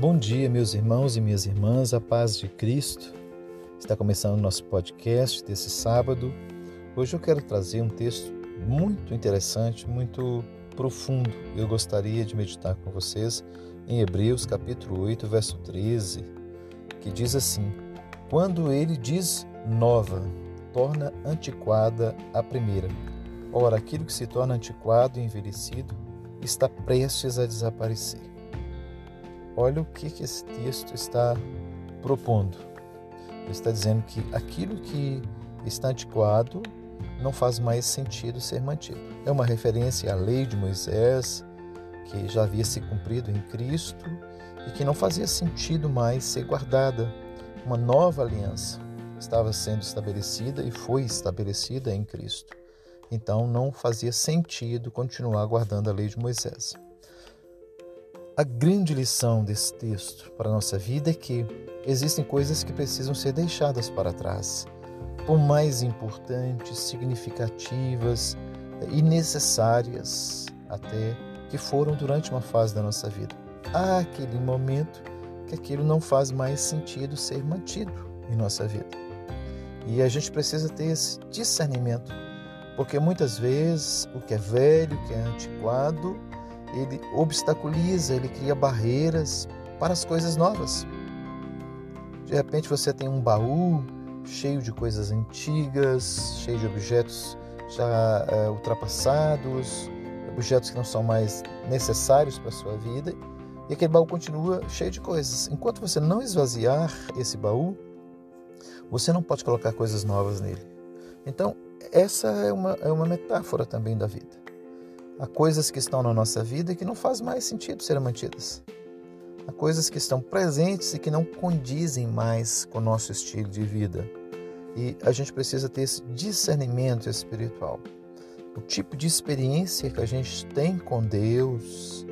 Bom dia, meus irmãos e minhas irmãs, a paz de Cristo. Está começando o nosso podcast desse sábado. Hoje eu quero trazer um texto muito interessante, muito profundo. Eu gostaria de meditar com vocês em Hebreus capítulo 8, verso 13, que diz assim: Quando ele diz nova, torna antiquada a primeira. Ora, aquilo que se torna antiquado e envelhecido está prestes a desaparecer. Olha o que, que esse texto está propondo. Ele está dizendo que aquilo que está antiquado não faz mais sentido ser mantido. É uma referência à lei de Moisés, que já havia se cumprido em Cristo e que não fazia sentido mais ser guardada. Uma nova aliança estava sendo estabelecida e foi estabelecida em Cristo. Então não fazia sentido continuar guardando a lei de Moisés. A grande lição desse texto para a nossa vida é que existem coisas que precisam ser deixadas para trás, por mais importantes, significativas e necessárias até que foram durante uma fase da nossa vida. Há aquele momento que aquilo não faz mais sentido ser mantido em nossa vida. E a gente precisa ter esse discernimento porque muitas vezes o que é velho, o que é antiquado, ele obstaculiza, ele cria barreiras para as coisas novas. De repente você tem um baú cheio de coisas antigas, cheio de objetos já é, ultrapassados, objetos que não são mais necessários para a sua vida, e aquele baú continua cheio de coisas. Enquanto você não esvaziar esse baú, você não pode colocar coisas novas nele. Então, essa é uma, é uma metáfora também da vida. Há coisas que estão na nossa vida que não faz mais sentido serem mantidas. Há coisas que estão presentes e que não condizem mais com o nosso estilo de vida. E a gente precisa ter esse discernimento espiritual. O tipo de experiência que a gente tem com Deus,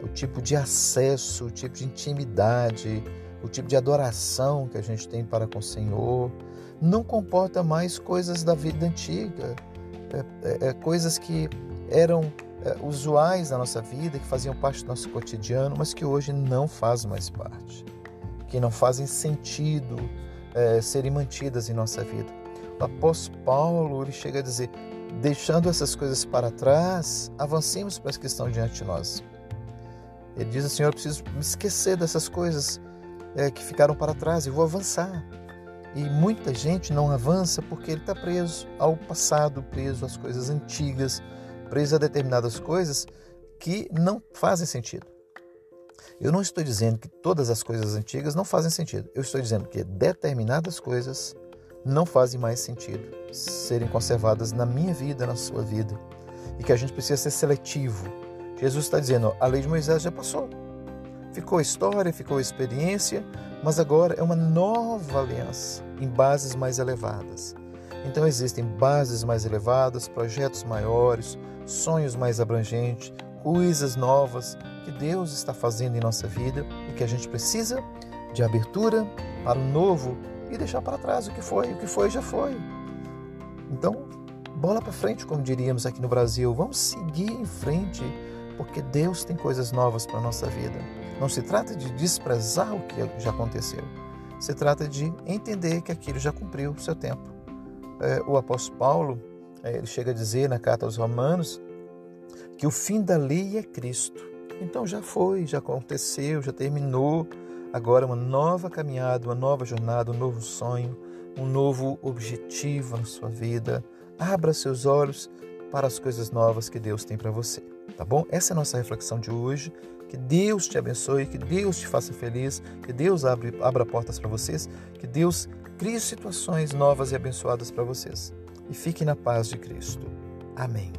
o tipo de acesso, o tipo de intimidade, o tipo de adoração que a gente tem para com o Senhor, não comporta mais coisas da vida antiga, é, é, é, coisas que eram é, usuais na nossa vida, que faziam parte do nosso cotidiano, mas que hoje não fazem mais parte, que não fazem sentido é, serem mantidas em nossa vida. O apóstolo Paulo ele chega a dizer: deixando essas coisas para trás, avancemos para as que estão diante de nós. Ele diz assim: eu preciso me esquecer dessas coisas é, que ficaram para trás e vou avançar. E muita gente não avança porque ele está preso ao passado, preso às coisas antigas, preso a determinadas coisas que não fazem sentido. Eu não estou dizendo que todas as coisas antigas não fazem sentido. Eu estou dizendo que determinadas coisas não fazem mais sentido serem conservadas na minha vida, na sua vida. E que a gente precisa ser seletivo. Jesus está dizendo: a lei de Moisés já passou. Ficou história, ficou experiência, mas agora é uma nova aliança em bases mais elevadas. Então existem bases mais elevadas, projetos maiores, sonhos mais abrangentes, coisas novas que Deus está fazendo em nossa vida e que a gente precisa de abertura para o novo e deixar para trás o que foi. O que foi já foi. Então, bola para frente, como diríamos aqui no Brasil. Vamos seguir em frente, porque Deus tem coisas novas para nossa vida. Não se trata de desprezar o que já aconteceu. Se trata de entender que aquilo já cumpriu o seu tempo. É, o apóstolo Paulo, ele chega a dizer na carta aos Romanos que o fim da lei é Cristo. Então já foi, já aconteceu, já terminou. Agora uma nova caminhada, uma nova jornada, um novo sonho, um novo objetivo na sua vida. Abra seus olhos para as coisas novas que Deus tem para você. Tá bom? Essa é a nossa reflexão de hoje. Que Deus te abençoe, que Deus te faça feliz, que Deus abre, abra portas para vocês, que Deus crie situações novas e abençoadas para vocês. E fique na paz de Cristo. Amém.